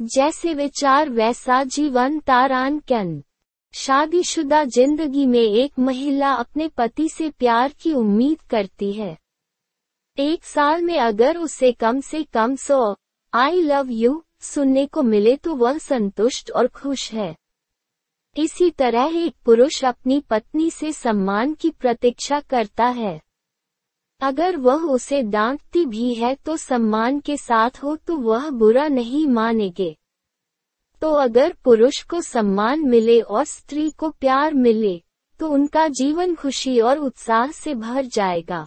जैसे विचार वैसा जीवन तारान कन। शादीशुदा ज़िंदगी में एक महिला अपने पति से प्यार की उम्मीद करती है। एक साल में अगर उसे कम से कम सो आई लव यू सुनने को मिले तो वह संतुष्ट और खुश है। इसी तरह एक पुरुष अपनी पत्नी से सम्मान की प्रतीक्षा करता है। अगर वह उसे डांटती भी है तो सम्मान के साथ हो तो वह बुरा नहीं मानेगे। तो अगर पुरुष को सम्मान मिले और स्त्री को प्यार मिले तो उनका जीवन खुशी और उत्साह से भर जाएगा।